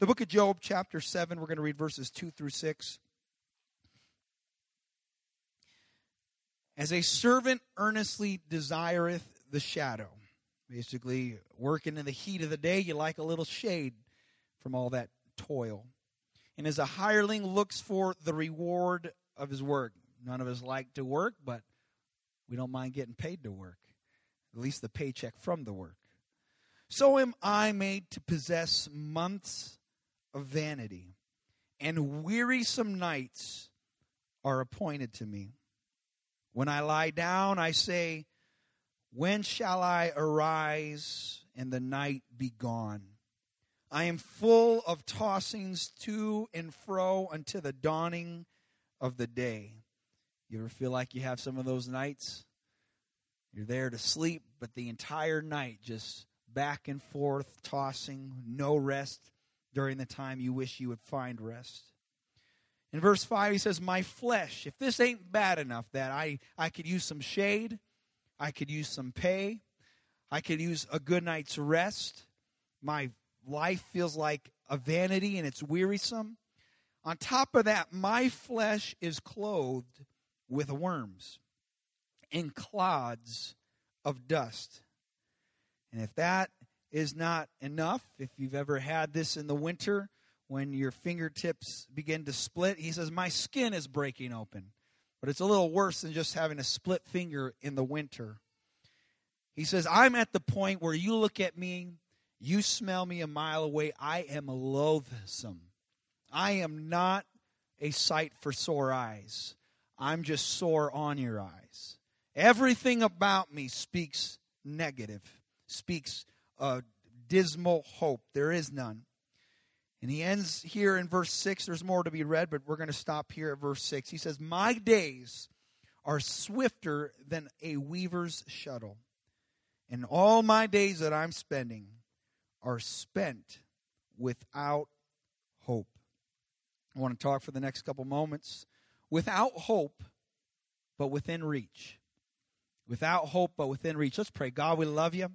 The book of Job, chapter 7, we're going to read verses 2 through 6. As a servant earnestly desireth the shadow. Basically, working in the heat of the day, you like a little shade from all that toil. And as a hireling looks for the reward of his work. None of us like to work, but we don't mind getting paid to work, at least the paycheck from the work. So am I made to possess months of vanity, and wearisome nights are appointed to me. When I lie down, I say, When shall I arise and the night be gone? I am full of tossings to and fro until the dawning of the day. You ever feel like you have some of those nights? You're there to sleep, but the entire night just back and forth, tossing, no rest during the time you wish you would find rest. In verse 5, he says, My flesh, if this ain't bad enough that I, I could use some shade, I could use some pay, I could use a good night's rest, my life feels like a vanity and it's wearisome. On top of that, my flesh is clothed with worms and clods of dust. And if that is not enough, if you've ever had this in the winter when your fingertips begin to split, he says, My skin is breaking open. But it's a little worse than just having a split finger in the winter. He says, I'm at the point where you look at me, you smell me a mile away, I am loathsome. I am not a sight for sore eyes. I'm just sore on your eyes. Everything about me speaks negative, speaks uh, dismal hope. There is none. And he ends here in verse 6. There's more to be read, but we're going to stop here at verse 6. He says, My days are swifter than a weaver's shuttle, and all my days that I'm spending are spent without hope. I want to talk for the next couple moments. Without hope, but within reach. Without hope, but within reach. Let's pray. God, we love you.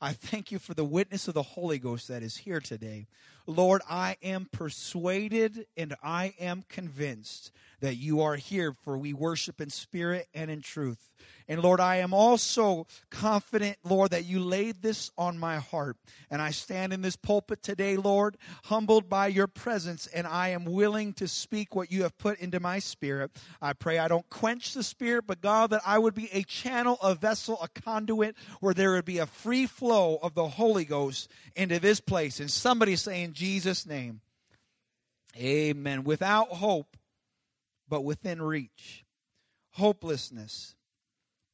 I thank you for the witness of the Holy Ghost that is here today. Lord, I am persuaded and I am convinced that you are here, for we worship in spirit and in truth. And Lord, I am also confident, Lord, that you laid this on my heart. And I stand in this pulpit today, Lord, humbled by your presence, and I am willing to speak what you have put into my spirit. I pray I don't quench the spirit, but God, that I would be a channel, a vessel, a conduit where there would be a free flow of the Holy Ghost into this place. And somebody say in Jesus' name, Amen. Without hope, but within reach. Hopelessness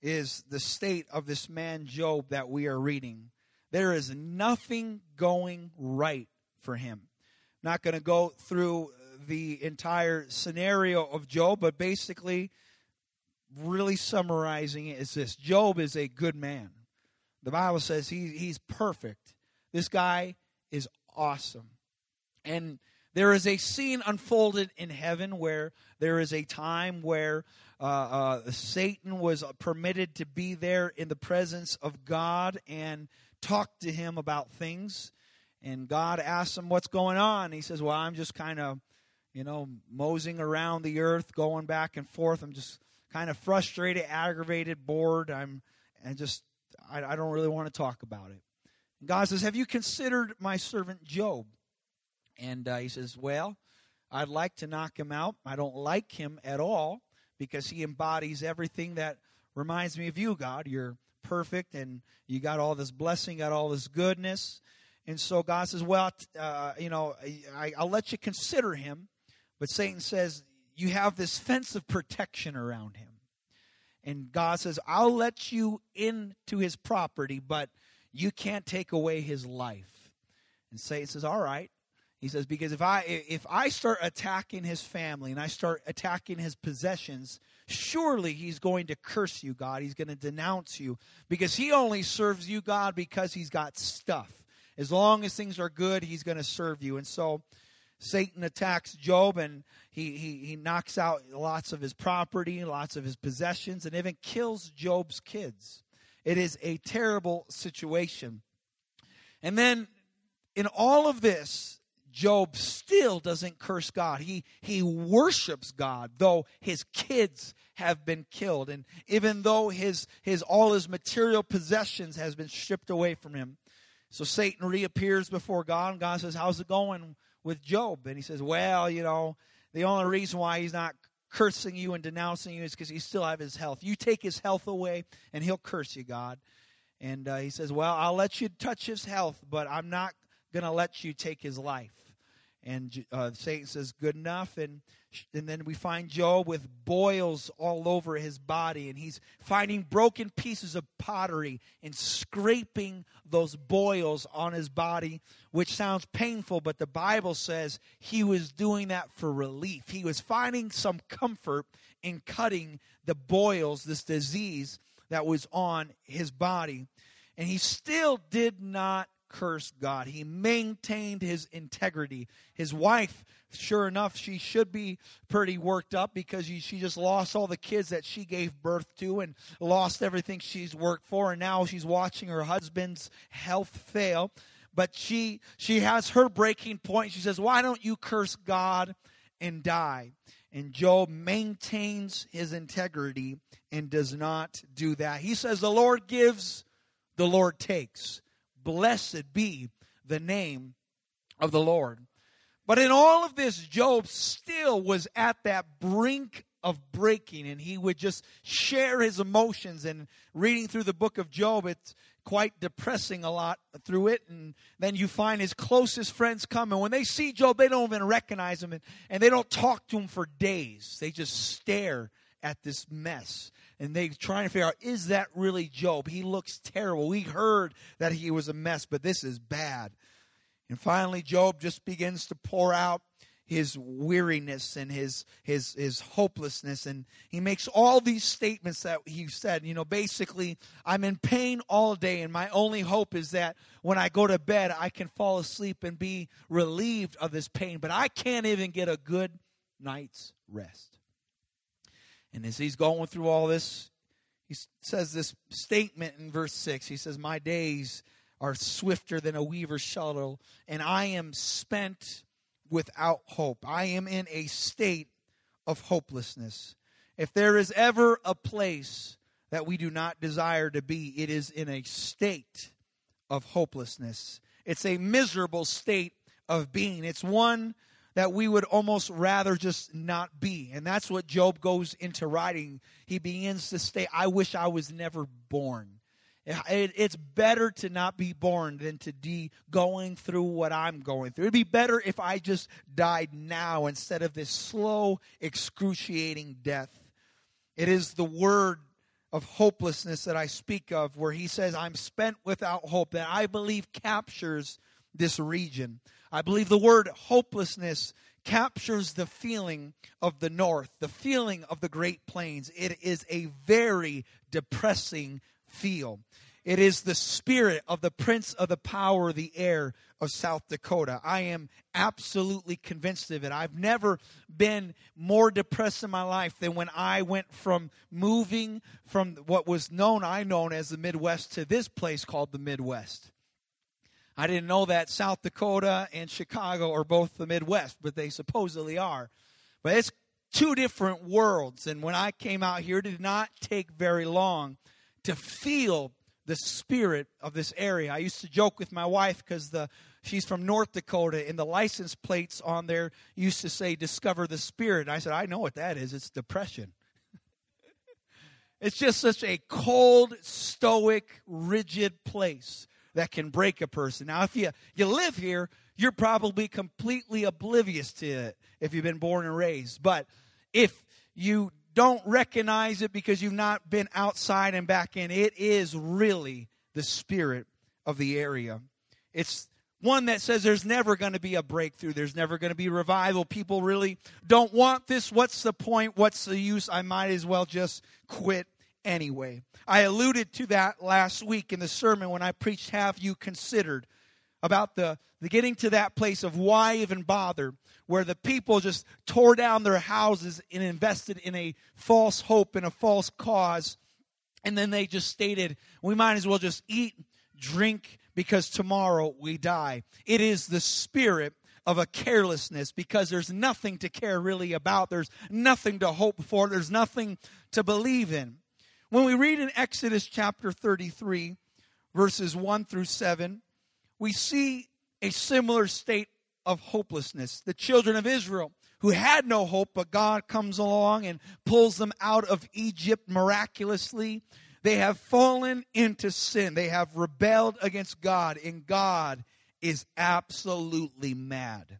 is the state of this man Job that we are reading. There is nothing going right for him. Not going to go through the entire scenario of Job, but basically, really summarizing it is this Job is a good man. The Bible says he, he's perfect. This guy is awesome. And there is a scene unfolded in heaven where there is a time where uh, uh, Satan was permitted to be there in the presence of God and talk to him about things. And God asks him, What's going on? He says, Well, I'm just kind of, you know, moseying around the earth, going back and forth. I'm just kind of frustrated, aggravated, bored. I'm, and just, I, I don't really want to talk about it. God says, Have you considered my servant Job? And uh, he says, Well, I'd like to knock him out. I don't like him at all because he embodies everything that reminds me of you, God. You're perfect and you got all this blessing, got all this goodness. And so God says, Well, uh, you know, I, I'll let you consider him. But Satan says, You have this fence of protection around him. And God says, I'll let you into his property, but you can't take away his life. And Satan says, All right. He says, because if I if I start attacking his family and I start attacking his possessions, surely he's going to curse you, God. He's going to denounce you because he only serves you, God, because he's got stuff. As long as things are good, he's going to serve you. And so Satan attacks Job and he, he, he knocks out lots of his property, lots of his possessions, and even kills Job's kids. It is a terrible situation. And then in all of this, Job still doesn't curse God. He, he worships God, though his kids have been killed. And even though his, his, all his material possessions has been stripped away from him. So Satan reappears before God, and God says, how's it going with Job? And he says, well, you know, the only reason why he's not cursing you and denouncing you is because he still have his health. You take his health away, and he'll curse you, God. And uh, he says, well, I'll let you touch his health, but I'm not going to let you take his life. And uh, Satan says, Good enough. And, and then we find Job with boils all over his body. And he's finding broken pieces of pottery and scraping those boils on his body, which sounds painful, but the Bible says he was doing that for relief. He was finding some comfort in cutting the boils, this disease that was on his body. And he still did not curse God. He maintained his integrity. His wife, sure enough, she should be pretty worked up because she just lost all the kids that she gave birth to and lost everything she's worked for. And now she's watching her husband's health fail. But she she has her breaking point. She says, "Why don't you curse God and die?" And Job maintains his integrity and does not do that. He says, The Lord gives, the Lord takes. Blessed be the name of the Lord. But in all of this, Job still was at that brink of breaking, and he would just share his emotions. And reading through the book of Job, it's quite depressing a lot through it. And then you find his closest friends come, and when they see Job, they don't even recognize him, and, and they don't talk to him for days. They just stare at this mess and they trying to figure out is that really Job? He looks terrible. We heard that he was a mess, but this is bad. And finally, Job just begins to pour out his weariness and his his his hopelessness and he makes all these statements that he said you know basically i'm in pain all day and my only hope is that when i go to bed i can fall asleep and be relieved of this pain but i can't even get a good night's rest and as he's going through all this, he says this statement in verse 6. He says, My days are swifter than a weaver's shuttle, and I am spent without hope. I am in a state of hopelessness. If there is ever a place that we do not desire to be, it is in a state of hopelessness. It's a miserable state of being. It's one that we would almost rather just not be. And that's what Job goes into writing. He begins to say, I wish I was never born. it's better to not be born than to be going through what I'm going through. It'd be better if I just died now instead of this slow, excruciating death. It is the word of hopelessness that I speak of, where he says, I'm spent without hope, that I believe captures this region. I believe the word hopelessness captures the feeling of the north, the feeling of the Great Plains. It is a very depressing feel. It is the spirit of the prince of the power the air of South Dakota. I am absolutely convinced of it. I've never been more depressed in my life than when I went from moving from what was known, I known as the Midwest, to this place called the Midwest. I didn't know that South Dakota and Chicago are both the Midwest, but they supposedly are. But it's two different worlds. And when I came out here, it did not take very long to feel the spirit of this area. I used to joke with my wife because the she's from North Dakota, and the license plates on there used to say "Discover the Spirit." And I said, "I know what that is. It's depression." it's just such a cold, stoic, rigid place that can break a person. Now, if you, you live here, you're probably completely oblivious to it if you've been born and raised. But if you don't recognize it because you've not been outside and back in, it is really the spirit of the area. It's one that says there's never going to be a breakthrough, there's never going to be revival. People really don't want this. What's the point? What's the use? I might as well just quit anyway. I alluded to that last week in the sermon when I preached Have You Considered about the, the getting to that place of why even bother, where the people just tore down their houses and invested in a false hope and a false cause. And then they just stated, we might as well just eat, drink, because tomorrow we die. It is the spirit of a carelessness because there's nothing to care really about. There's nothing to hope for. There's nothing to believe in. When we read in Exodus chapter 33, verses 1 through 7, we see a similar state of hopelessness. The children of Israel, who had no hope, but God comes along and pulls them out of Egypt miraculously. They have fallen into sin. They have rebelled against God, and God is absolutely mad.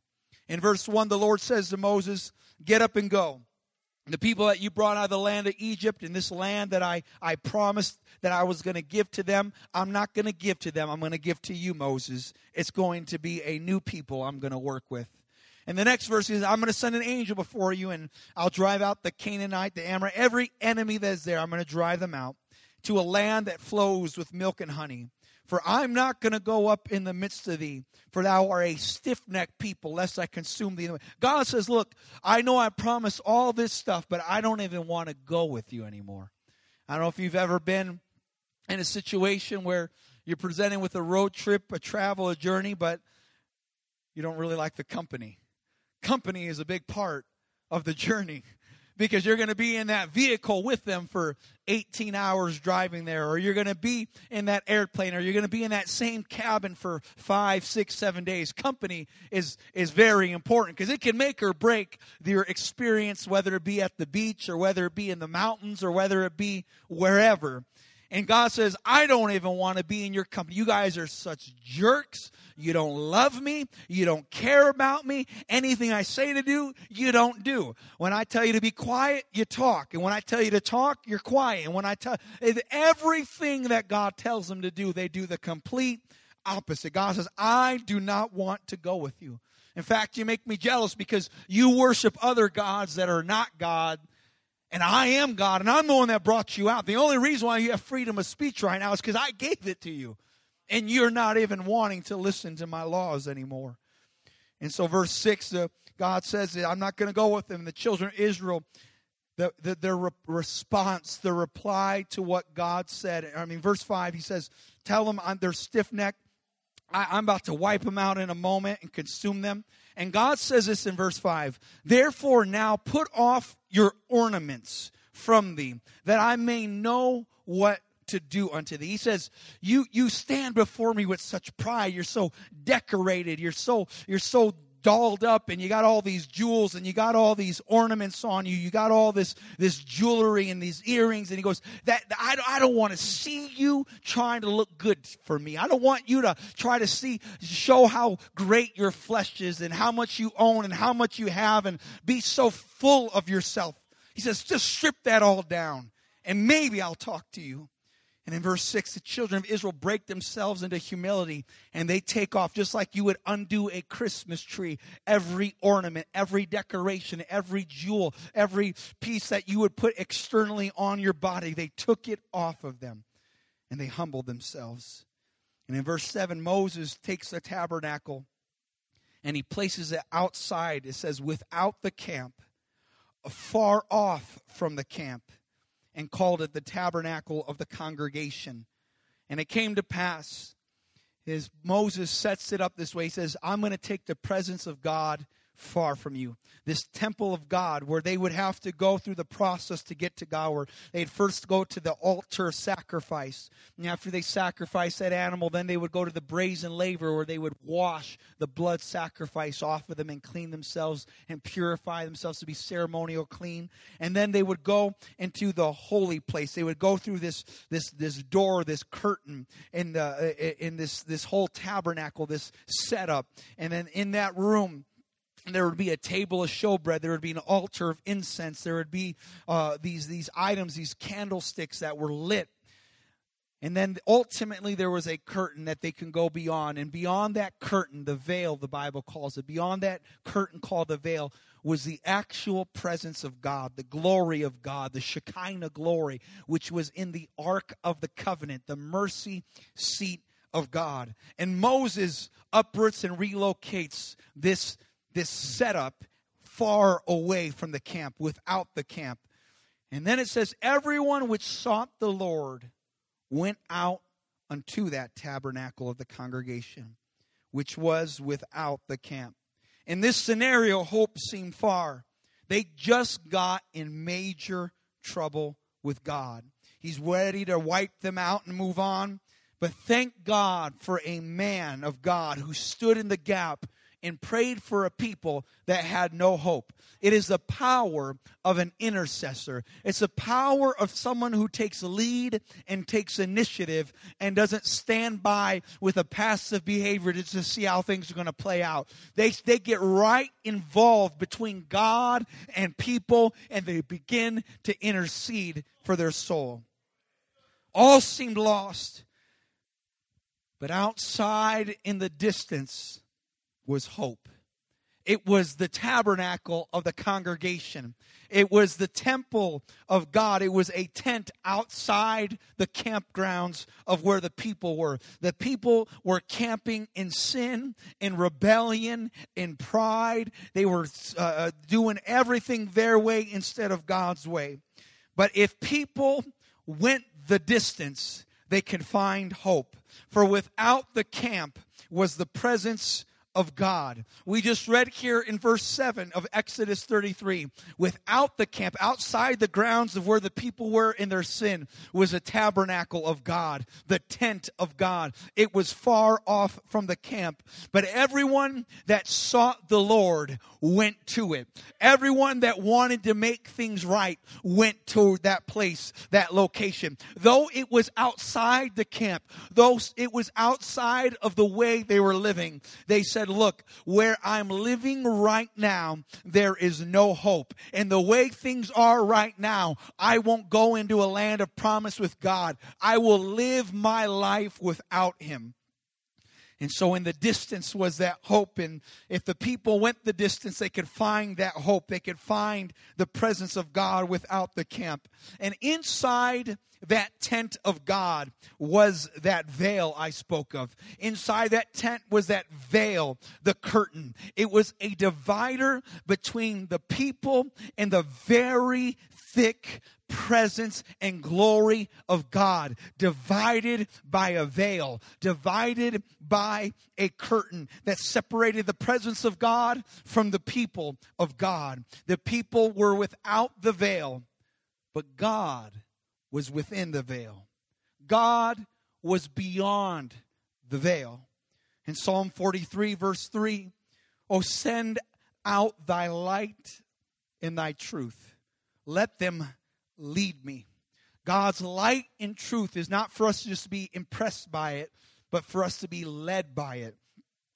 In verse 1, the Lord says to Moses, Get up and go. The people that you brought out of the land of Egypt, in this land that I, I promised that I was going to give to them, I'm not going to give to them. I'm going to give to you, Moses. It's going to be a new people I'm going to work with. And the next verse is, I'm going to send an angel before you, and I'll drive out the Canaanite, the Amorite, every enemy that's there. I'm going to drive them out to a land that flows with milk and honey. For I'm not going to go up in the midst of thee, for thou art a stiff necked people, lest I consume thee. God says, Look, I know I promised all this stuff, but I don't even want to go with you anymore. I don't know if you've ever been in a situation where you're presented with a road trip, a travel, a journey, but you don't really like the company. Company is a big part of the journey because you're going to be in that vehicle with them for 18 hours driving there, or you're going to be in that airplane, or you're going to be in that same cabin for five, six, seven days. Company is, is very important because it can make or break your experience, whether it be at the beach, or whether it be in the mountains, or whether it be wherever. And God says, I don't even want to be in your company. You guys are such jerks. You don't love me. You don't care about me. Anything I say to do, you don't do. When I tell you to be quiet, you talk. And when I tell you to talk, you're quiet. And when I tell everything that God tells them to do, they do the complete opposite. God says, I do not want to go with you. In fact, you make me jealous because you worship other gods that are not God and I am God, and I'm the one that brought you out. The only reason why you have freedom of speech right now is because I gave it to you. And you're not even wanting to listen to my laws anymore. And so, verse 6, uh, God says I'm not going to go with them. The children of Israel, the, the, their re- response, the reply to what God said. I mean, verse 5, he says, Tell them they're stiff necked. I'm about to wipe them out in a moment and consume them. And God says this in verse 5 Therefore, now put off your ornaments from thee, that I may know what to do unto thee. He says, You you stand before me with such pride. You're so decorated, you're so you're so dolled up and you got all these jewels and you got all these ornaments on you. You got all this this jewelry and these earrings. And he goes that i, I don't want to see you trying to look good for me. I don't want you to try to see show how great your flesh is and how much you own and how much you have and be so full of yourself. He says just strip that all down and maybe i'll talk to you and in verse 6, the children of Israel break themselves into humility and they take off, just like you would undo a Christmas tree, every ornament, every decoration, every jewel, every piece that you would put externally on your body. They took it off of them and they humbled themselves. And in verse 7, Moses takes the tabernacle and he places it outside. It says, without the camp, far off from the camp and called it the tabernacle of the congregation. And it came to pass, as Moses sets it up this way, he says, I'm going to take the presence of God far from you. This temple of God, where they would have to go through the process to get to God, where they'd first go to the altar sacrifice. And after they sacrifice that animal, then they would go to the brazen laver, where they would wash the blood sacrifice off of them and clean themselves and purify themselves to be ceremonial clean. And then they would go into the holy place. They would go through this this this door, this curtain in the in this this whole tabernacle, this setup. And then in that room, there would be a table of showbread. There would be an altar of incense. There would be uh, these these items, these candlesticks that were lit. And then ultimately, there was a curtain that they can go beyond. And beyond that curtain, the veil, the Bible calls it, beyond that curtain called the veil, was the actual presence of God, the glory of God, the Shekinah glory, which was in the Ark of the Covenant, the mercy seat of God. And Moses uproots and relocates this this setup far away from the camp, without the camp. And then it says, Everyone which sought the Lord went out unto that tabernacle of the congregation, which was without the camp. In this scenario, hope seemed far. They just got in major trouble with God. He's ready to wipe them out and move on. But thank God for a man of God who stood in the gap and prayed for a people that had no hope. It is the power of an intercessor. It's the power of someone who takes lead and takes initiative and doesn't stand by with a passive behavior to just see how things are going to play out. They, they get right involved between God and people and they begin to intercede for their soul. All seemed lost. But outside in the distance, was hope. It was the tabernacle of the congregation. It was the temple of God. It was a tent outside the campgrounds of where the people were. The people were camping in sin, in rebellion, in pride. They were uh, uh doing everything their way instead of God's way. But if people went the distance, they could find hope. For without the camp was the presence of God. We just read here in verse 7 of Exodus 33 without the camp, outside the grounds of where the people were in their sin, was a tabernacle of God, the tent of God. It was far off from the camp, but everyone that sought the Lord went to it. Everyone that wanted to make things right went to that place, that location. Though it was outside the camp, though it was outside of the way they were living, they said, Look, where I'm living right now, there is no hope. And the way things are right now, I won't go into a land of promise with God. I will live my life without Him. And so in the distance was that hope. And if the people went the distance, they could find that hope. They could find the presence of God without the camp. And inside that tent of God was that veil I spoke of. Inside that tent was that veil, the curtain. It was a divider between the people and the very thick presence and glory of God, divided by a veil, divided by a curtain that separated the presence of God from the people of God. The people were without the veil, but God was within the veil. God was beyond the veil. In Psalm 43, verse 3, Oh, send out thy light and thy truth. Let them lead me. God's light and truth is not for us to just be impressed by it, but for us to be led by it.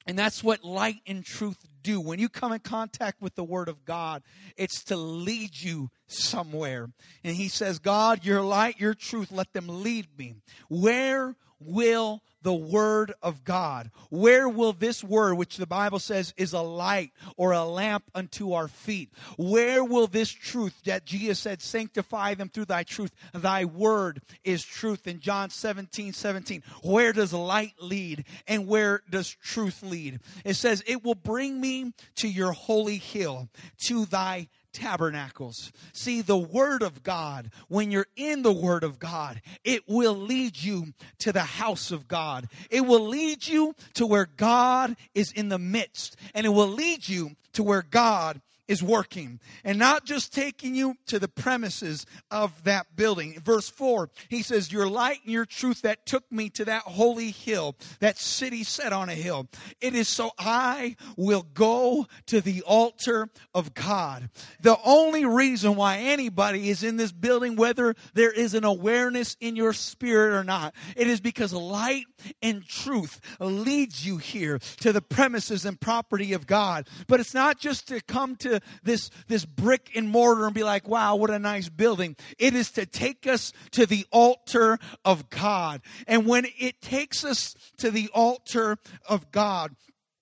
And that's what light and truth do. When you come in contact with the Word of God, it's to lead you somewhere. And He says, God, your light, your truth, let them lead me. Where will the word of God? Where will this word, which the Bible says is a light or a lamp unto our feet, where will this truth that Jesus said, sanctify them through thy truth? Thy word is truth. In John 17, 17, where does light lead and where does truth lead? It says, it will bring me to your holy hill, to thy tabernacles. See, the Word of God, when you're in the Word of God, it will lead you to the house of God. It will lead you to where God is in the midst, and it will lead you to where God is working and not just taking you to the premises of that building. Verse 4, he says, Your light and your truth that took me to that holy hill, that city set on a hill. It is so I will go to the altar of God. The only reason why anybody is in this building, whether there is an awareness in your spirit or not, it is because light and truth leads you here to the premises and property of God. But it's not just to come to this, this brick and mortar and be like, wow, what a nice building. It is to take us to the altar of God. And when it takes us to the altar of God,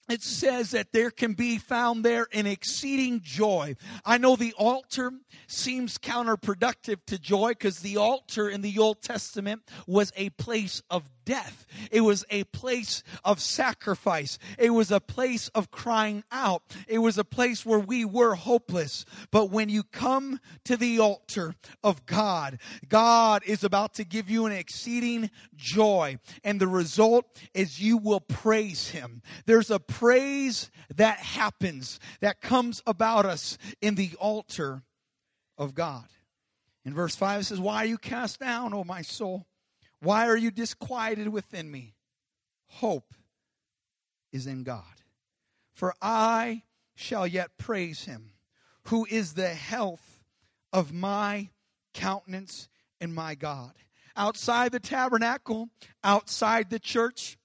it says that there can be found there an exceeding joy. I know the altar seems counterproductive to joy because the altar in the Old Testament was a place of death. It was a place of sacrifice. It was a place of crying out. It was a place where we were hopeless. But when you come to the altar of God, God is about to give you an exceeding joy. And the result is you will praise Him. There's a praise that happens, that comes about us in the altar of God. In verse 5, it says, Why are you cast down, O my soul? Why are you disquieted within me? Hope is in God. For I shall yet praise him, who is the health of my countenance and my God. Outside the tabernacle, outside the church,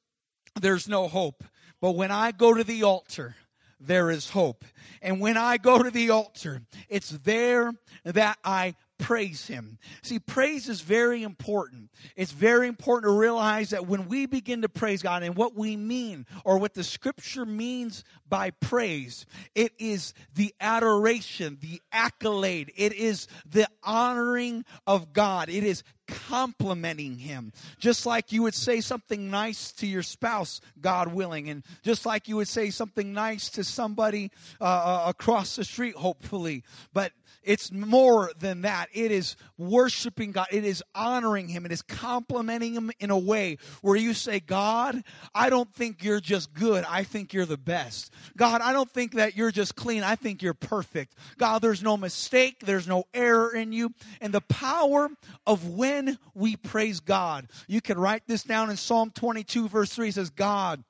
there's no hope. But when I go to the altar, there is hope. And when I go to the altar, it's there that I praise him. See, praise is very important. It's very important to realize that when we begin to praise God and what we mean or what the scripture means by praise, it is the adoration, the accolade, it is the honoring of God. It is complimenting him. Just like you would say something nice to your spouse, God willing, and just like you would say something nice to somebody uh, uh across the street, hopefully. But it's more than that. It is worshiping God. It is honoring Him. It is complimenting Him in a way where you say, God, I don't think you're just good. I think you're the best. God, I don't think that you're just clean. I think you're perfect. God, there's no mistake. There's no error in you. And the power of when we praise God. You can write this down in Psalm 22, verse 3. It says, God,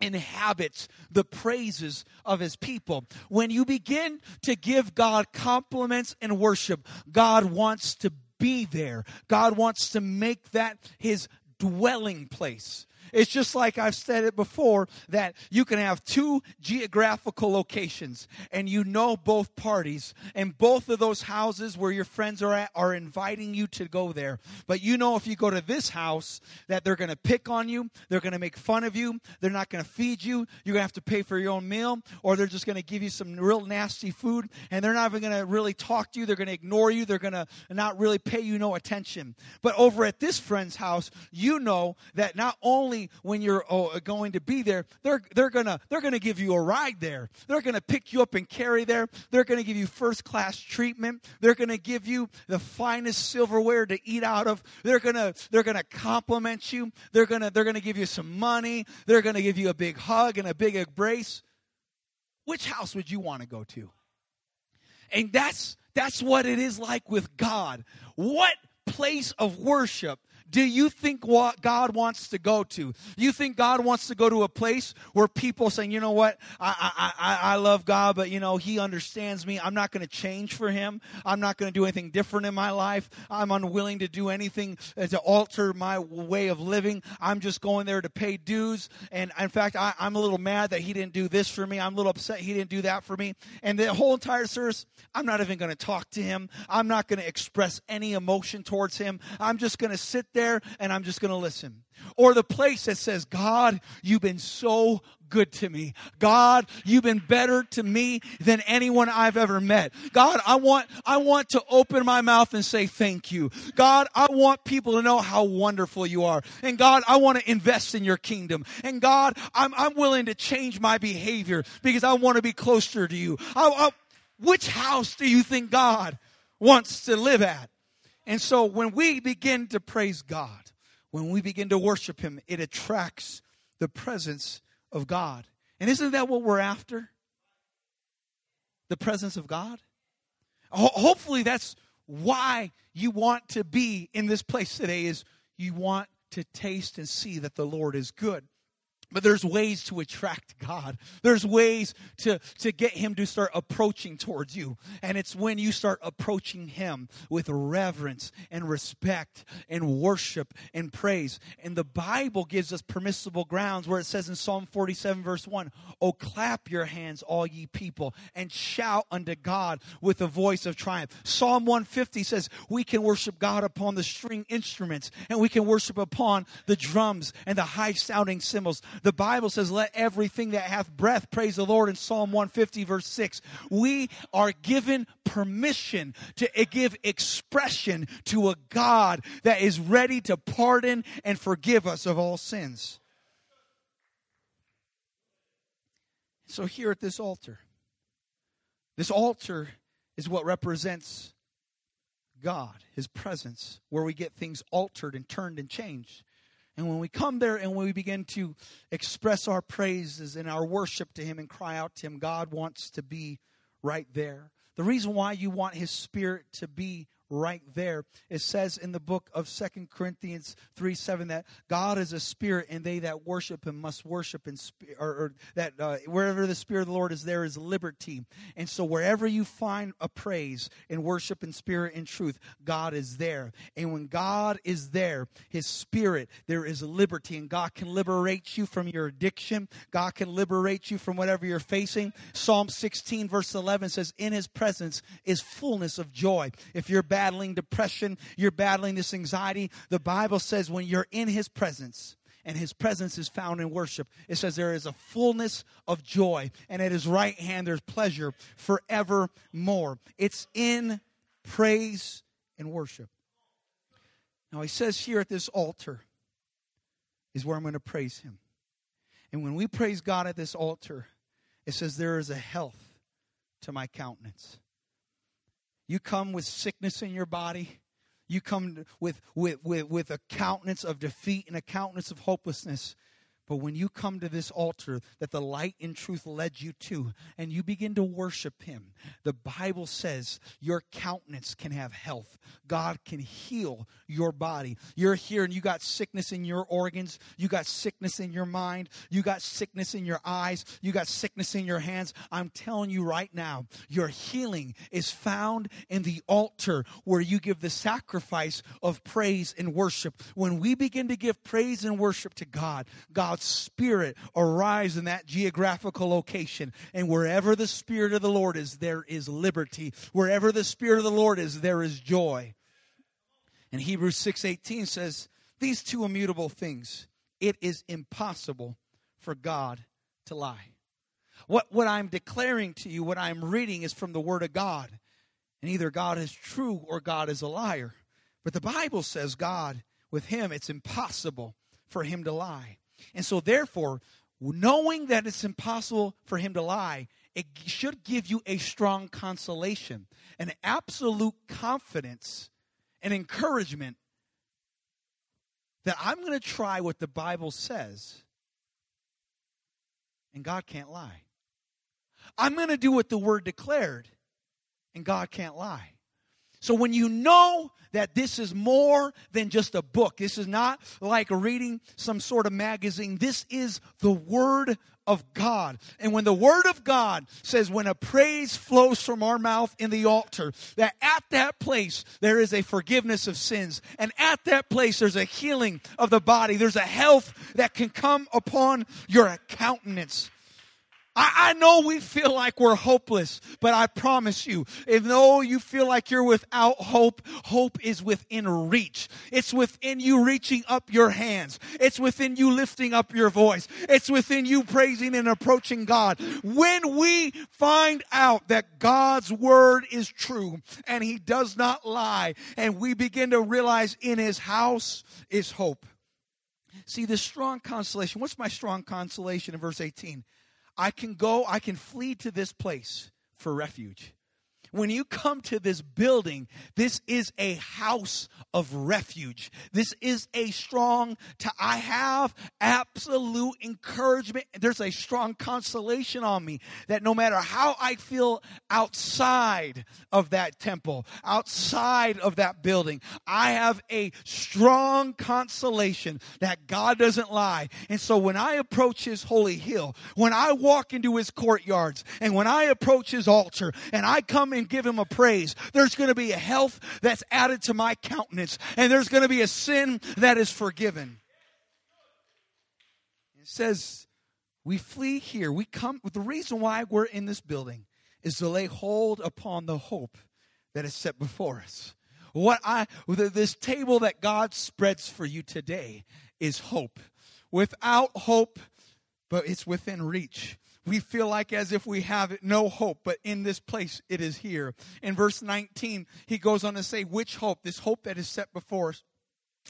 inhabits the praises of his people. When you begin to give God compliments and worship, God wants to be there. God wants to make that his dwelling place. It's just like I've said it before that you can have two geographical locations and you know both parties, and both of those houses where your friends are at are inviting you to go there. But you know if you go to this house that they're going to pick on you, they're going to make fun of you, they're not going to feed you, you're going to have to pay for your own meal, or they're just going to give you some real nasty food, and they're not even going to really talk to you, they're going to ignore you, they're going to not really pay you no attention. But over at this friend's house, you know that not only when you're oh, going to be there, they're, they're gonna they're gonna give you a ride there. They're gonna pick you up and carry there. They're gonna give you first class treatment. They're gonna give you the finest silverware to eat out of. They're gonna they're gonna compliment you. They're gonna they're gonna give you some money. They're gonna give you a big hug and a big embrace. Which house would you want to go to? And that's that's what it is like with God. What place of worship do you think what God wants to go to? You think God wants to go to a place where people saying, you know what, I, I, I, I love God, but you know, He understands me. I'm not going to change for Him. I'm not going to do anything different in my life. I'm unwilling to do anything uh, to alter my way of living. I'm just going there to pay dues. And in fact, I, I'm a little mad that He didn't do this for me. I'm a little upset He didn't do that for me. And the whole entire service, I'm not even going to talk to Him. I'm not going to express any emotion towards Him. I'm just going to sit there and I'm just going to listen. Or the place that says, God, you've been so good to me. God, you've been better to me than anyone I've ever met. God, I want, I want to open my mouth and say thank you. God, I want people to know how wonderful you are. And God, I want to invest in your kingdom. And God, I'm, I'm willing to change my behavior because I want to be closer to you. I, I, which house do you think God wants to live at? And so when we begin to praise God, when we begin to worship Him, it attracts the presence of God. And isn't that what we're after? The presence of God? Ho- hopefully that's why you want to be in this place today is you want to taste and see that the Lord is good. But there's ways to attract God. There's ways to, to get Him to start approaching towards you. And it's when you start approaching Him with reverence and respect and worship and praise. And the Bible gives us permissible grounds where it says in Psalm 47, verse 1, Oh, clap your hands, all ye people, and shout unto God with a voice of triumph. Psalm 150 says, We can worship God upon the string instruments, and we can worship upon the drums and the high sounding cymbals The Bible says, Let everything that hath breath praise the Lord in Psalm 150, verse 6. We are given permission to give expression to a God that is ready to pardon and forgive us of all sins. So, here at this altar, this altar is what represents God, His presence, where we get things altered and turned and changed. And when we come there and we begin to express our praises and our worship to Him and cry out to Him, God wants to be right there. The reason why you want His Spirit to be right there. It says in the book of Second Corinthians 3 7 that God is a spirit and they that worship him must worship in spirit, or, or, that uh, wherever the spirit of the Lord is, there is liberty. And so wherever you find a praise and worship in spirit and truth, God is there. And when God is there, his spirit, there is liberty. And God can liberate you from your addiction, God can liberate you from whatever you're facing. Psalm 16, verse 11 says, In his presence is fullness of joy. If you're battling depression, you're battling this anxiety, the Bible says when you're in His presence, and his presence is found in worship. It says there is a fullness of joy, and at his right hand there's pleasure forevermore. It's in praise and worship. Now he says here at this altar is where I'm going to praise him. And when we praise God at this altar, it says there is a health to my countenance. You come with sickness in your body. You come with, with, with, with a countenance of defeat and a countenance of hopelessness. But when you come to this altar that the light and truth led you to, and you begin to worship Him, the Bible says your countenance can have health. God can heal your body. You're here and you got sickness in your organs, you got sickness in your mind, you got sickness in your eyes, you got sickness in your hands. I'm telling you right now, your healing is found in the altar where you give the sacrifice of praise and worship. When we begin to give praise and worship to God, God God's Spirit arise in that geographical location. And wherever the Spirit of the Lord is, there is liberty. Wherever the Spirit of the Lord is, there is joy. And Hebrews 6:18 says, These two immutable things, it is impossible for God to lie. What, what I'm declaring to you, what I'm reading is from the Word of God. And either God is true or God is a liar. But the Bible says God, with Him, it's impossible for Him to lie. And so, therefore, knowing that it's impossible for him to lie, it should give you a strong consolation, an absolute confidence, an encouragement that I'm going to try what the Bible says, and God can't lie. I'm going to do what the Word declared, and God can't lie. So when you know that this is more than just a book, this is not like reading some sort of magazine, this is the Word of God. And when the Word of God says, when a praise flows from our mouth in the altar, that at that place there is a forgiveness of sins. And at that place there's a healing of the body. There's a health that can come upon your countenance. I, I, know we feel like we're hopeless, but I promise you, if though you feel like you're without hope, hope is within reach. It's within you reaching up your hands. It's within you lifting up your voice. It's within you praising and approaching God. When we find out that God's word is true and he does not lie, and we begin to realize in his house is hope. See, the strong consolation. What's my strong consolation in verse 18? I can go, I can flee to this place for refuge. When you come to this building, this is a house of refuge. This is a strong, I have absolute encouragement. There's a strong consolation on me that no matter how I feel outside of that temple, outside of that building, I have a strong consolation that God doesn't lie. And so when I approach his holy hill, when I walk into his courtyards, and when I approach his altar, and I come in and give him a praise, there's going to be a health that's added to my countenance, and there's going to be a sin that is forgiven. It says, we flee here. We come, the reason why we're in this building is to lay hold upon the hope that is set before us. What I, this table that God spreads for you today is hope. Without hope, but it's within reach. We feel like as if we have no hope, but in this place it is here. In verse 19, he goes on to say, which hope? This hope that is set before us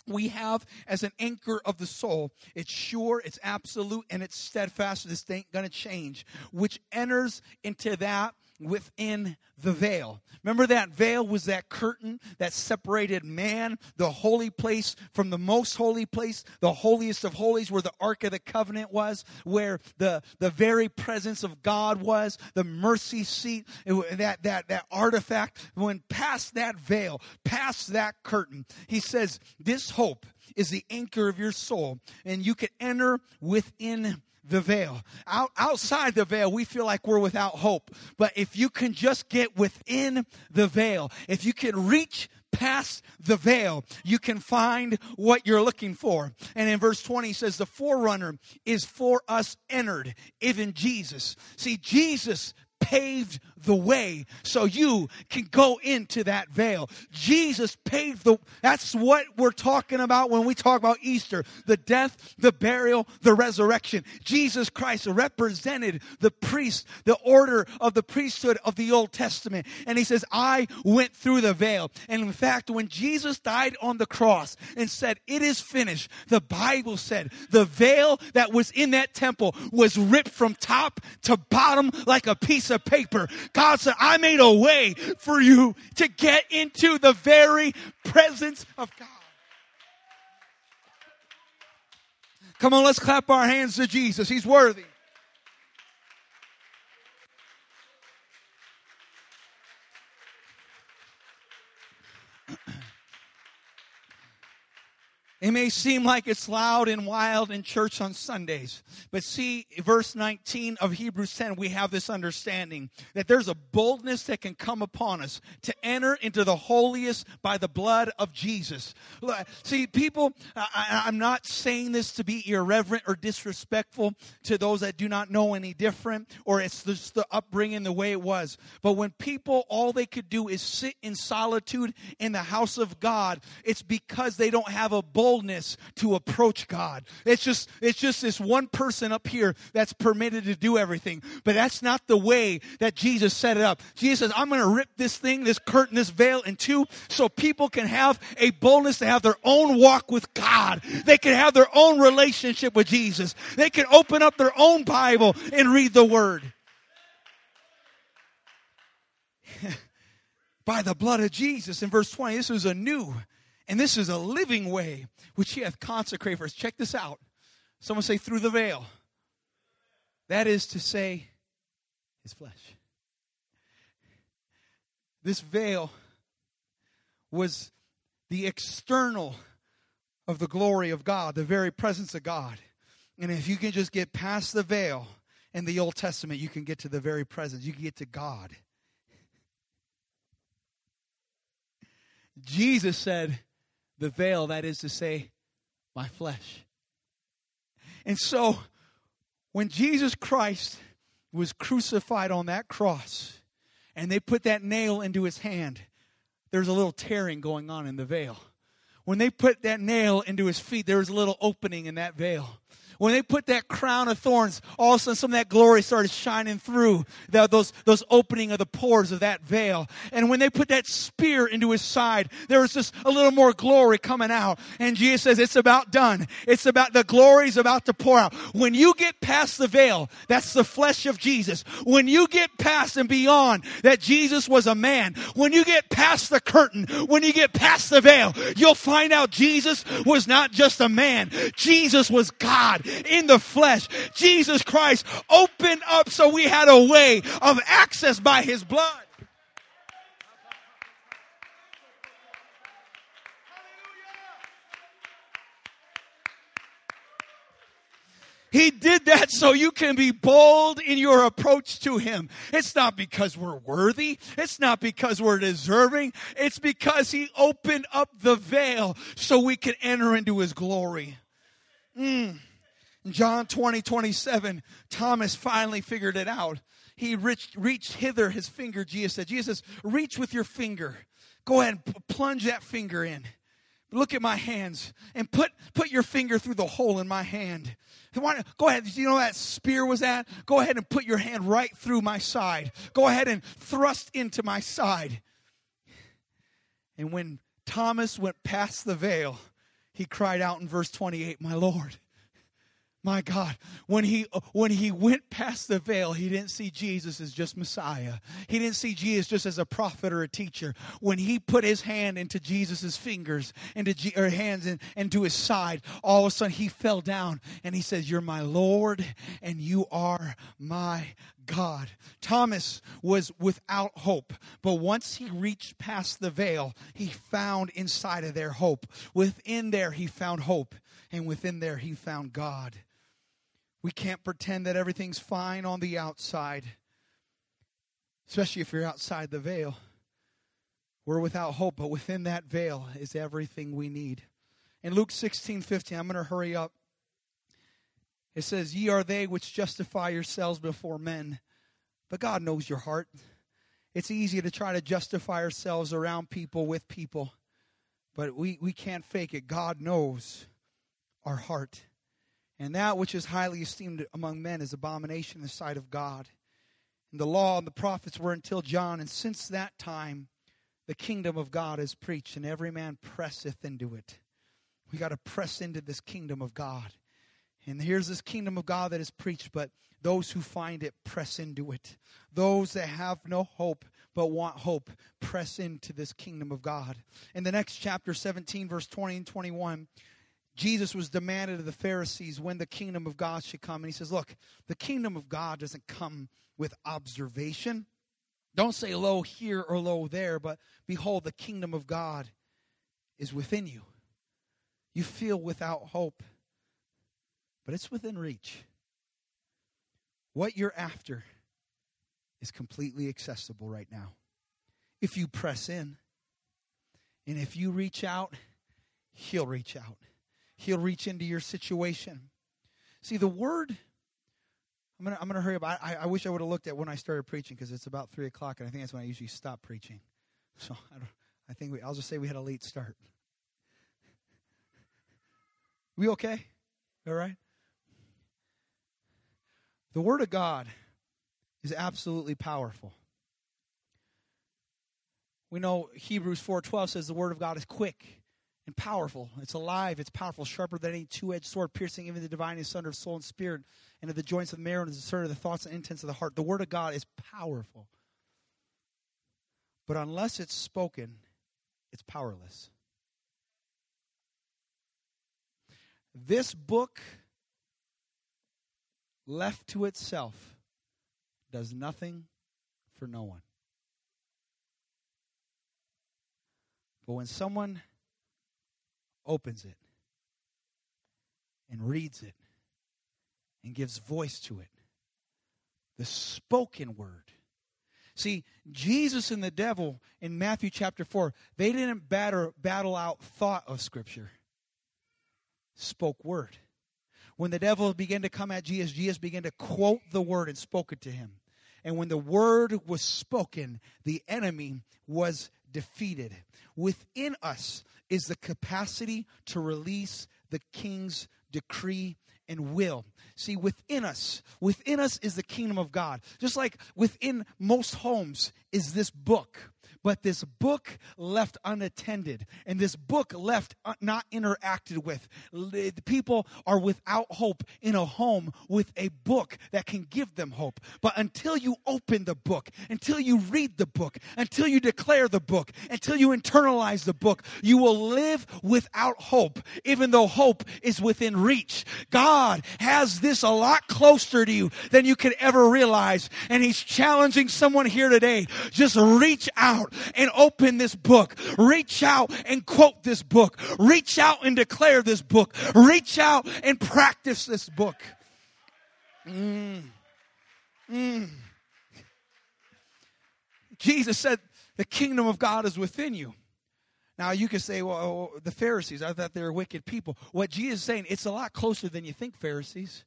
we have as an anchor of the soul. It's sure, it's absolute, and it's steadfast. This ain't to change, which enters into that within the veil. Remember that veil was that curtain that separated man, the holy place, from the most holy place, the holiest of holies, where the Ark of the Covenant was, where the, the very presence of God was, the mercy seat, that, that, that artifact. When past that veil, past that curtain, he says, This hope is the anchor of your soul, and you can enter within the veil. Out, outside the veil, we feel like we're without hope. But if you can just get within the veil, if you can reach past the veil, you can find what you're looking for. And in verse 20 says, The forerunner is for us entered, even Jesus. See, Jesus paved the way so you can go into that veil. Jesus paved the that's what we're talking about when we talk about Easter, the death, the burial, the resurrection. Jesus Christ represented the priest, the order of the priesthood of the Old Testament. And he says, "I went through the veil." And in fact, when Jesus died on the cross and said, "It is finished," the Bible said, the veil that was in that temple was ripped from top to bottom like a piece of paper. God said, I made a way for you to get into the very presence of God. Come on, let's clap our hands to Jesus. He's worthy. It may seem like it's loud and wild in church on Sundays, but see, verse 19 of Hebrews 10, we have this understanding that there's a boldness that can come upon us to enter into the holiest by the blood of Jesus. See, people, I, am not saying this to be irreverent or disrespectful to those that do not know any different, or it's just the upbringing the way it was. But when people, all they could do is sit in solitude in the house of God, it's because they don't have a bold boldness to approach God. It's just it's just this one person up here that's permitted to do everything. But that's not the way that Jesus set it up. Jesus says, "I'm going to rip this thing, this curtain, this veil in two so people can have a boldness to have their own walk with God. They can have their own relationship with Jesus. They can open up their own Bible and read the word." by the blood of Jesus. In verse 20, this was a new and this is a living way which he hath consecrated for us. Check this out. Someone say, through the veil. That is to say, his flesh. This veil was the external of the glory of God, the very presence of God. And if you can just get past the veil in the Old Testament, you can get to the very presence. You can get to God. Jesus said, the veil, that is to say, my flesh. And so, when Jesus Christ was crucified on that cross and they put that nail into his hand, there's a little tearing going on in the veil. When they put that nail into his feet, there was a little opening in that veil. When they put that crown of thorns, all of a sudden some of that glory started shining through the, those, those opening of the pores of that veil. And when they put that spear into his side, there was just a little more glory coming out. And Jesus says, it's about done. It's about, the glory is about to pour out. When you get past the veil, that's the flesh of Jesus. When you get past and beyond that Jesus was a man, when you get past the curtain, when you get past the veil, you'll find out Jesus was not just a man. Jesus was God in the flesh. Jesus Christ opened up so we had a way of access by his blood. He did that so you can be bold in your approach to Him. It's not because we're worthy. It's not because we're deserving. It's because He opened up the veil so we can enter into His glory. Mm. John 20, 27, Thomas finally figured it out. He reached, reached hither his finger, Jesus said. Jesus reach with your finger. Go ahead and plunge that finger in. look at my hands and put put your finger through the hole in my hand go ahead you know that spear was at go ahead and put your hand right through my side go ahead and thrust into my side and when thomas went past the veil he cried out in verse 28 my lord my God, when he when he went past the veil, he didn't see Jesus as just Messiah. He didn't see Jesus just as a prophet or a teacher. When he put his hand into Jesus's fingers, into G, or hands and into his side, all of a sudden he fell down and he says, "You're my Lord and you are my God." Thomas was without hope, but once he reached past the veil, he found inside of there hope. Within there, he found hope, and within there, he found God. We can't pretend that everything's fine on the outside, especially if you're outside the veil. We're without hope, but within that veil is everything we need. In Luke 16 15, I'm going to hurry up. It says, Ye are they which justify yourselves before men, but God knows your heart. It's easy to try to justify ourselves around people with people, but we, we can't fake it. God knows our heart. And that which is highly esteemed among men is abomination in the sight of God. And the law and the prophets were until John, and since that time the kingdom of God is preached, and every man presseth into it. We got to press into this kingdom of God. And here's this kingdom of God that is preached, but those who find it press into it. Those that have no hope but want hope press into this kingdom of God. In the next chapter 17, verse 20 and 21, Jesus was demanded of the Pharisees when the kingdom of God should come. And he says, Look, the kingdom of God doesn't come with observation. Don't say lo here or lo there, but behold, the kingdom of God is within you. You feel without hope, but it's within reach. What you're after is completely accessible right now. If you press in, and if you reach out, He'll reach out. He'll reach into your situation. See, the word, I'm going to I'm gonna hurry up. I, I wish I would have looked at when I started preaching because it's about 3 o'clock, and I think that's when I usually stop preaching. So I, don't, I think we, I'll just say we had a late start. We okay? All right? The Word of God is absolutely powerful. We know Hebrews 4:12 says the word of God is quick and powerful. It's alive, it's powerful, sharper than any two edged sword, piercing even the divine asunder of soul and spirit, and of the joints of the marrow, and of the thoughts and intents of the heart. The Word of God is powerful. But unless it's spoken, it's powerless. This book, left to itself, does nothing for no one. But when someone opens it and reads it and gives voice to it. The spoken word. See, Jesus and the devil in Matthew chapter 4, they didn't batter, battle out thought of Scripture, spoke word. When the devil began to come at Jesus, Jesus began to quote the word and spoke it to him. And when the word was spoken, the enemy was defeated. Within us is the capacity to release the king's decree and will. See, within us, within us is the kingdom of God. Just like within most homes is this book but this book left unattended and this book left not interacted with. People are without hope in a home with a book that can give them hope. But until you open the book, until you read the book, until you declare the book, until you internalize the book, you will live without hope, even though hope is within reach. God has this a lot closer to you than you could ever realize. And He's challenging someone here today. Just reach out and open this book. Reach out and quote this book. Reach out and declare this book. Reach out and practice this book. Mm. Mm. Jesus said, The kingdom of God is within you. Now you could say, well, oh, the Pharisees, I thought they were wicked people. What Jesus is saying, it's a lot closer than you think, Pharisees.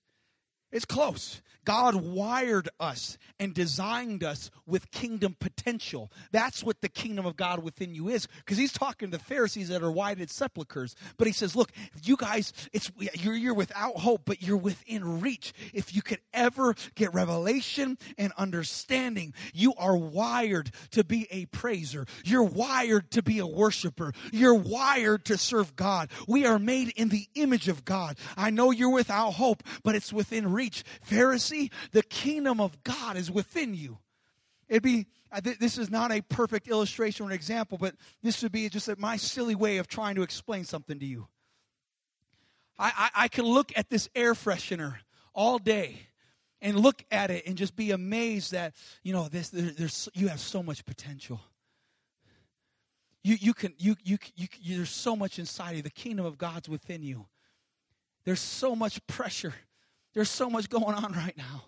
It's close. God wired us and designed us with kingdom potential. That's what the kingdom of God within you is. Because he's talking to the Pharisees that are whited sepulchres. But he says, look, you guys, it's you're, you're without hope, but you're within reach. If you could ever get revelation and understanding, you are wired to be a praiser. You're wired to be a worshiper. You're wired to serve God. We are made in the image of God. I know you're without hope, but it's within reach. Pharisee, the kingdom of God is within you. It'd be, this is not a perfect illustration or an example, but this would be just my silly way of trying to explain something to you. I, I, I can look at this air freshener all day and look at it and just be amazed that, you know, this, there, there's, you have so much potential. You, you can, you, you, you, you, there's so much inside you. The kingdom of God's within you. There's so much pressure there's so much going on right now.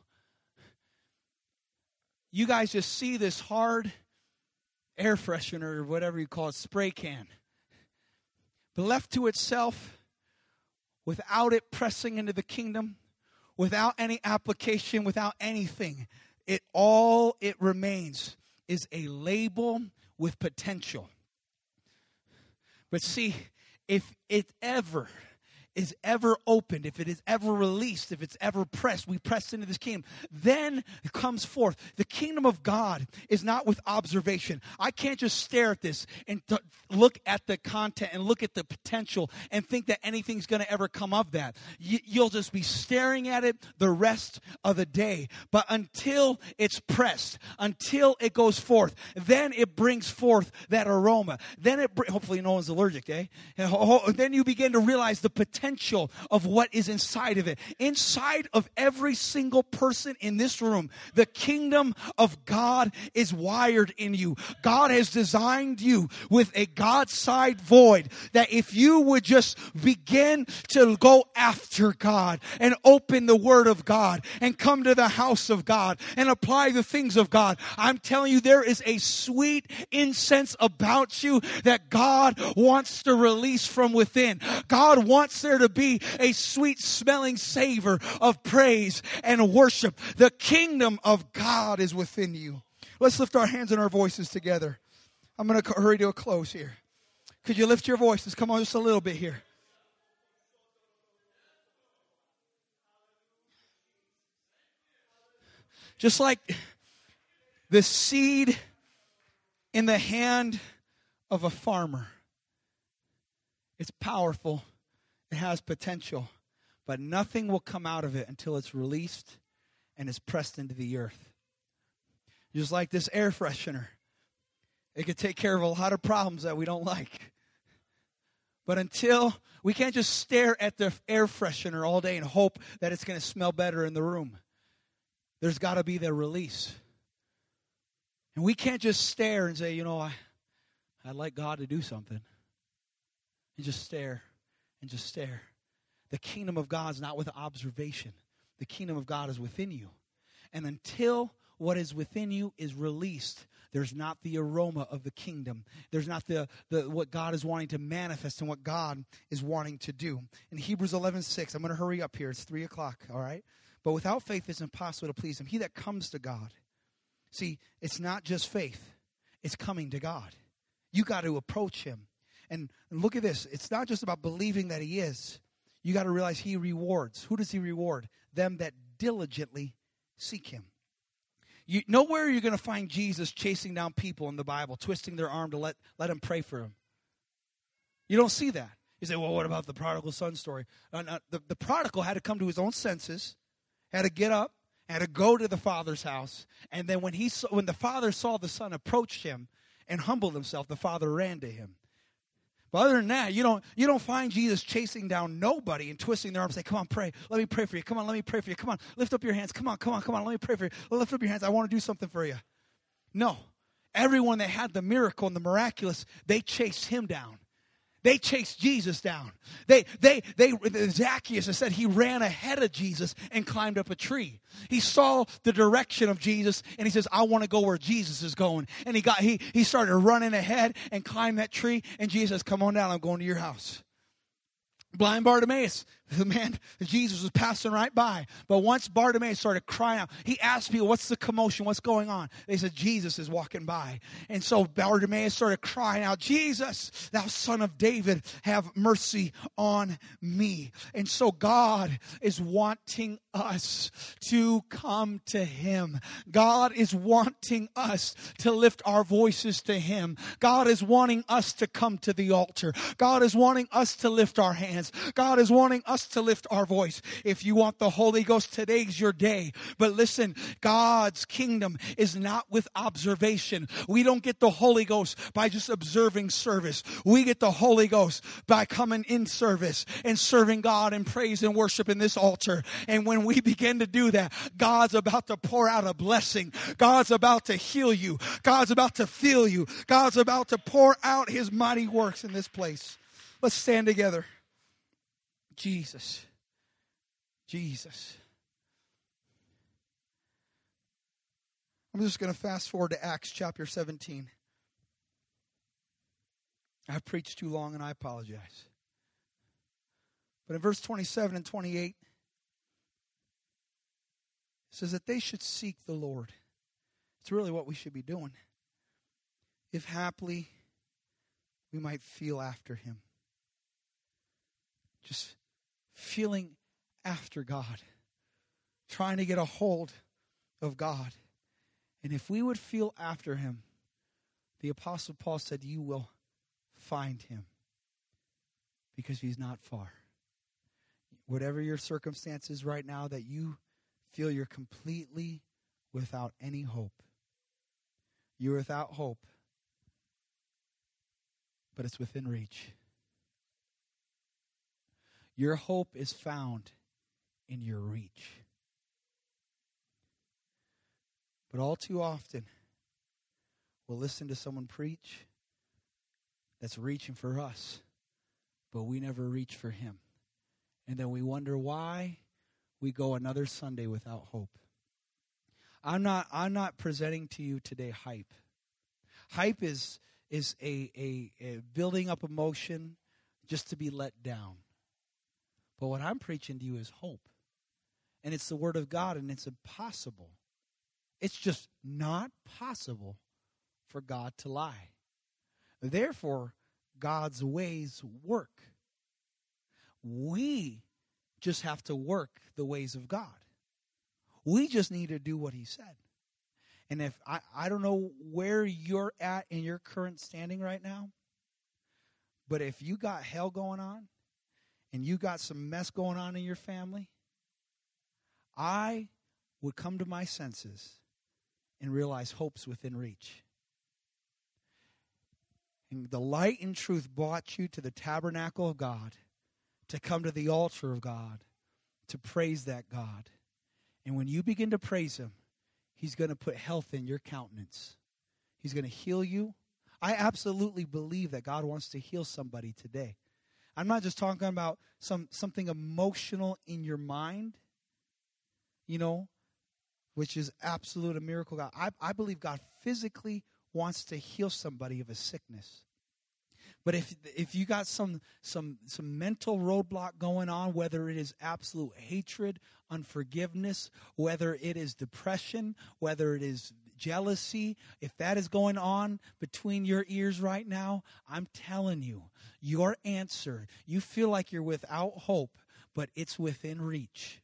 You guys just see this hard air freshener or whatever you call it, spray can. But left to itself, without it pressing into the kingdom, without any application, without anything, it all it remains is a label with potential. But see, if it ever is ever opened, if it is ever released, if it's ever pressed, we press into this kingdom, then it comes forth. The kingdom of God is not with observation. I can't just stare at this and look at the content and look at the potential and think that anything's going to ever come of that. Y- you'll just be staring at it the rest of the day. But until it's pressed, until it goes forth, then it brings forth that aroma. Then it, br- hopefully, no one's allergic, eh? Ho- ho- then you begin to realize the potential potential of what is inside of it. Inside of every single person in this room, the kingdom of God is wired in you. God has designed you with a God side void that if you would just begin to go after God and open the word of God and come to the house of God and apply the things of God, I'm telling you, there is a sweet incense about you that God wants to release from within. God wants there to be a sweet smelling savor of praise and worship. The kingdom of God is within you. Let's lift our hands and our voices together. I'm going to hurry to a close here. Could you lift your voices? Come on, just a little bit here. Just like the seed in the hand of a farmer, it's powerful it has potential, but nothing will come out of it until it's released and is pressed into the earth. Just like this air freshener, it could take care of a lot of problems that we don't like. But until we can't just stare at the air freshener all day and hope that it's going to smell better in the room, there's got to be the release. And we can't just stare and say, you know, I, I'd like God to do something. And just stare and just stare. The kingdom of God is not with observation, the kingdom of God is within you. And until what is within you is released, there's not the aroma of the kingdom. There's not the, the what God is wanting to manifest and what God is wanting to do. In Hebrews 11, 6, I'm going to hurry up here. It's 3 o'clock, all right? But without faith, it's impossible to please Him. He that comes to God. See, it's not just faith, it's coming to God. You got to approach Him. And, and look at this it's not just about believing that He is, you got to realize He rewards. Who does He reward? Them that diligently seek Him. You, nowhere are you're going to find Jesus chasing down people in the Bible, twisting their arm to let, let them pray for him. You don't see that. You say, well, what about the prodigal son story? Uh, no, the, the prodigal had to come to his own senses, had to get up, had to go to the father's house, and then when, he saw, when the father saw the son approach him and humbled himself, the father ran to him. But other than that, you don't you don't find Jesus chasing down nobody and twisting their arms. Say, "Come on, pray. Let me pray for you. Come on, let me pray for you. Come on, lift up your hands. Come on, come on, come on. Let me pray for you. Lift up your hands. I want to do something for you." No, everyone that had the miracle and the miraculous, they chased him down. They chased Jesus down. They, they, they, Zacchaeus said he ran ahead of Jesus and climbed up a tree. He saw the direction of Jesus and he says, I want to go where Jesus is going. And he got, he, he started running ahead and climbed that tree. And Jesus says, come on down. I'm going to your house. Blind Bartimaeus the man, Jesus was passing right by. But once Bartimaeus started crying out, he asked people, What's the commotion? What's going on? They said, Jesus is walking by. And so Bartimaeus started crying out, Jesus, thou son of David, have mercy on me. And so God is wanting us to come to him. God is wanting us to lift our voices to him. God is wanting us to come to the altar. God is wanting us to lift our hands. God is wanting us to lift our voice. If you want the Holy Ghost, today's your day. But listen, God's kingdom is not with observation. We don't get the Holy Ghost by just observing service. We get the Holy Ghost by coming in service and serving God and praise and worship in this altar. And when we begin to do that, God's about to pour out a blessing. God's about to heal you. God's about to fill you. God's about to pour out his mighty works in this place. Let's stand together. Jesus. Jesus. I'm just going to fast forward to Acts chapter 17. I've preached too long and I apologize. But in verse 27 and 28, it says that they should seek the Lord. It's really what we should be doing. If haply we might feel after him. Just feeling after God, trying to get a hold of God. And if we would feel after him, the Apostle Paul said, You will find him because he's not far. Whatever your circumstances right now that you feel you're completely without any hope, you're without hope, but it's within reach. Your hope is found in your reach. But all too often, we'll listen to someone preach that's reaching for us, but we never reach for him. And then we wonder why we go another Sunday without hope. I'm not I'm not presenting to you today hype. Hype is is a, a, a building up emotion just to be let down. But what I'm preaching to you is hope. And it's the word of God and it's impossible it's just not possible for God to lie. Therefore, God's ways work. We just have to work the ways of God. We just need to do what He said. And if I, I don't know where you're at in your current standing right now, but if you got hell going on and you got some mess going on in your family, I would come to my senses and realize hope's within reach. And the light and truth brought you to the tabernacle of God, to come to the altar of God, to praise that God. And when you begin to praise Him, He's going to put health in your countenance. He's going to heal you. I absolutely believe that God wants to heal somebody today. I'm not just talking about some something emotional in your mind. You know, which is absolute a miracle God. I, I believe God physically wants to heal somebody of a sickness. But if if you got some some some mental roadblock going on, whether it is absolute hatred, unforgiveness, whether it is depression, whether it is jealousy, if that is going on between your ears right now, I'm telling you, your answer, you feel like you're without hope, but it's within reach.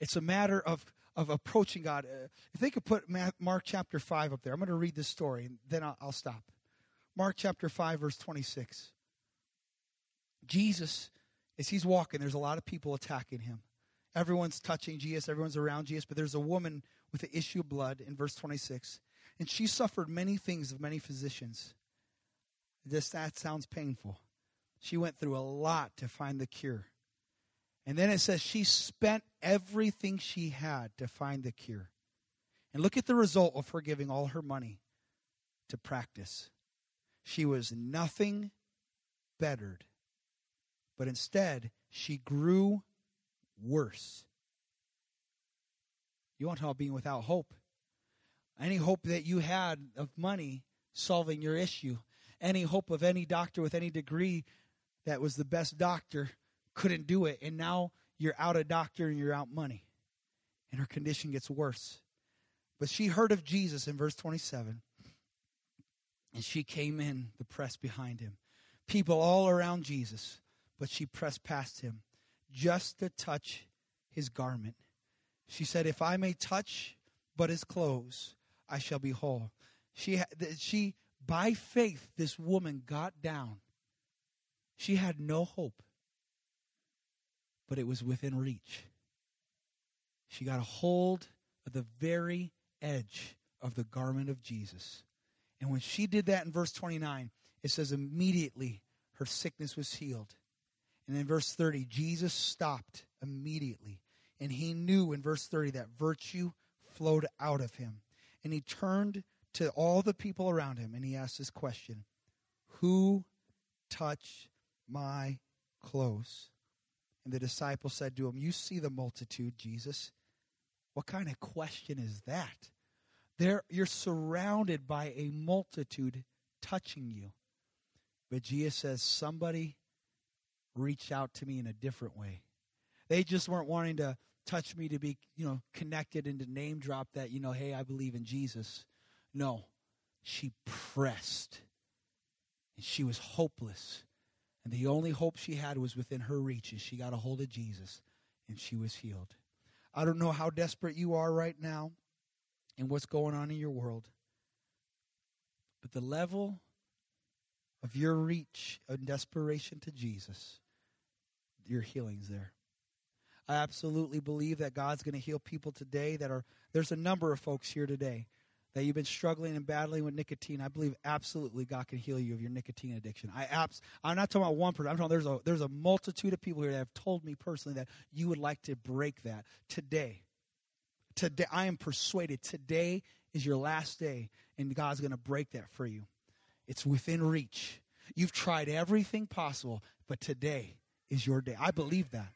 It's a matter of of approaching God. Uh, if they could put Mark chapter 5 up there, I'm going to read this story and then I'll, I'll stop. Mark chapter 5, verse 26. Jesus, as he's walking, there's a lot of people attacking him. Everyone's touching Jesus, everyone's around Jesus, but there's a woman with the issue of blood in verse 26. And she suffered many things of many physicians. This that sounds painful. She went through a lot to find the cure. And then it says she spent everything she had to find the cure. And look at the result of her giving all her money to practice. She was nothing bettered, but instead she grew worse. You talk about being without hope? Any hope that you had of money solving your issue, any hope of any doctor with any degree that was the best doctor couldn't do it. And now you're out a doctor and you're out money. And her condition gets worse. But she heard of Jesus in verse 27. And she came in the press behind him. People all around Jesus, but she pressed past him just to touch his garment. She said, If I may touch but his clothes, I shall be whole. She, she, by faith, this woman got down. She had no hope, but it was within reach. She got a hold of the very edge of the garment of Jesus. And when she did that in verse 29, it says immediately her sickness was healed. And in verse 30, Jesus stopped immediately. And he knew in verse 30 that virtue flowed out of him. And he turned to all the people around him and he asked this question Who touched my clothes? And the disciple said to him, You see the multitude, Jesus. What kind of question is that? There, you're surrounded by a multitude touching you. But Jesus says, Somebody reached out to me in a different way. They just weren't wanting to touch me to be, you know, connected and to name drop that, you know, hey, I believe in Jesus. No, she pressed. And she was hopeless. And the only hope she had was within her reach, and she got a hold of Jesus, and she was healed. I don't know how desperate you are right now and what's going on in your world, but the level of your reach and desperation to Jesus, your healing's there. I absolutely believe that God's going to heal people today that are, there's a number of folks here today that you've been struggling and battling with nicotine, I believe absolutely God can heal you of your nicotine addiction. I abs- I'm not talking about one person. I'm talking there's a there's a multitude of people here that have told me personally that you would like to break that today. Today, I am persuaded today is your last day, and God's going to break that for you. It's within reach. You've tried everything possible, but today is your day. I believe that.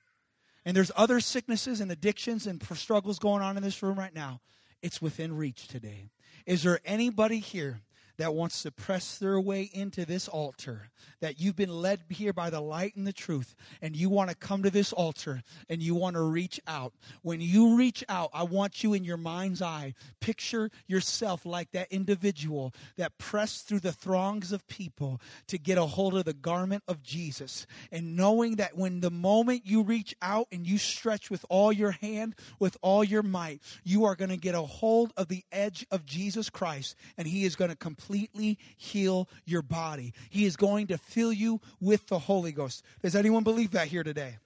And there's other sicknesses and addictions and struggles going on in this room right now. It's within reach today. Is there anybody here that wants to press their way into this altar, that you've been led here by the light and the truth, and you want to come to this altar and you want to reach out. When you reach out, I want you in your mind's eye, picture yourself like that individual that pressed through the throngs of people to get a hold of the garment of Jesus. And knowing that when the moment you reach out and you stretch with all your hand, with all your might, you are going to get a hold of the edge of Jesus Christ, and He is going to complete completely heal your body. He is going to fill you with the Holy Ghost. Does anyone believe that here today?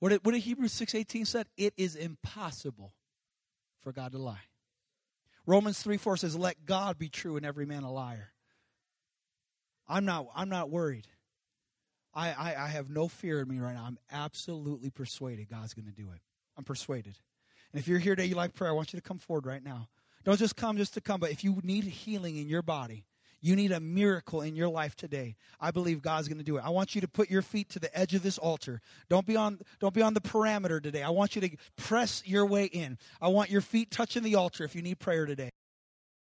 What did, what did Hebrews 6.18 said? It is impossible for God to lie. Romans 3 4 says, Let God be true and every man a liar. I'm not, I'm not worried. I, I, I have no fear in me right now. I'm absolutely persuaded God's going to do it. I'm persuaded. And if you're here today, you like prayer, I want you to come forward right now. Don't just come just to come, but if you need healing in your body, you need a miracle in your life today. I believe God's going to do it. I want you to put your feet to the edge of this altar. Don't be on don't be on the parameter today. I want you to press your way in. I want your feet touching the altar if you need prayer today.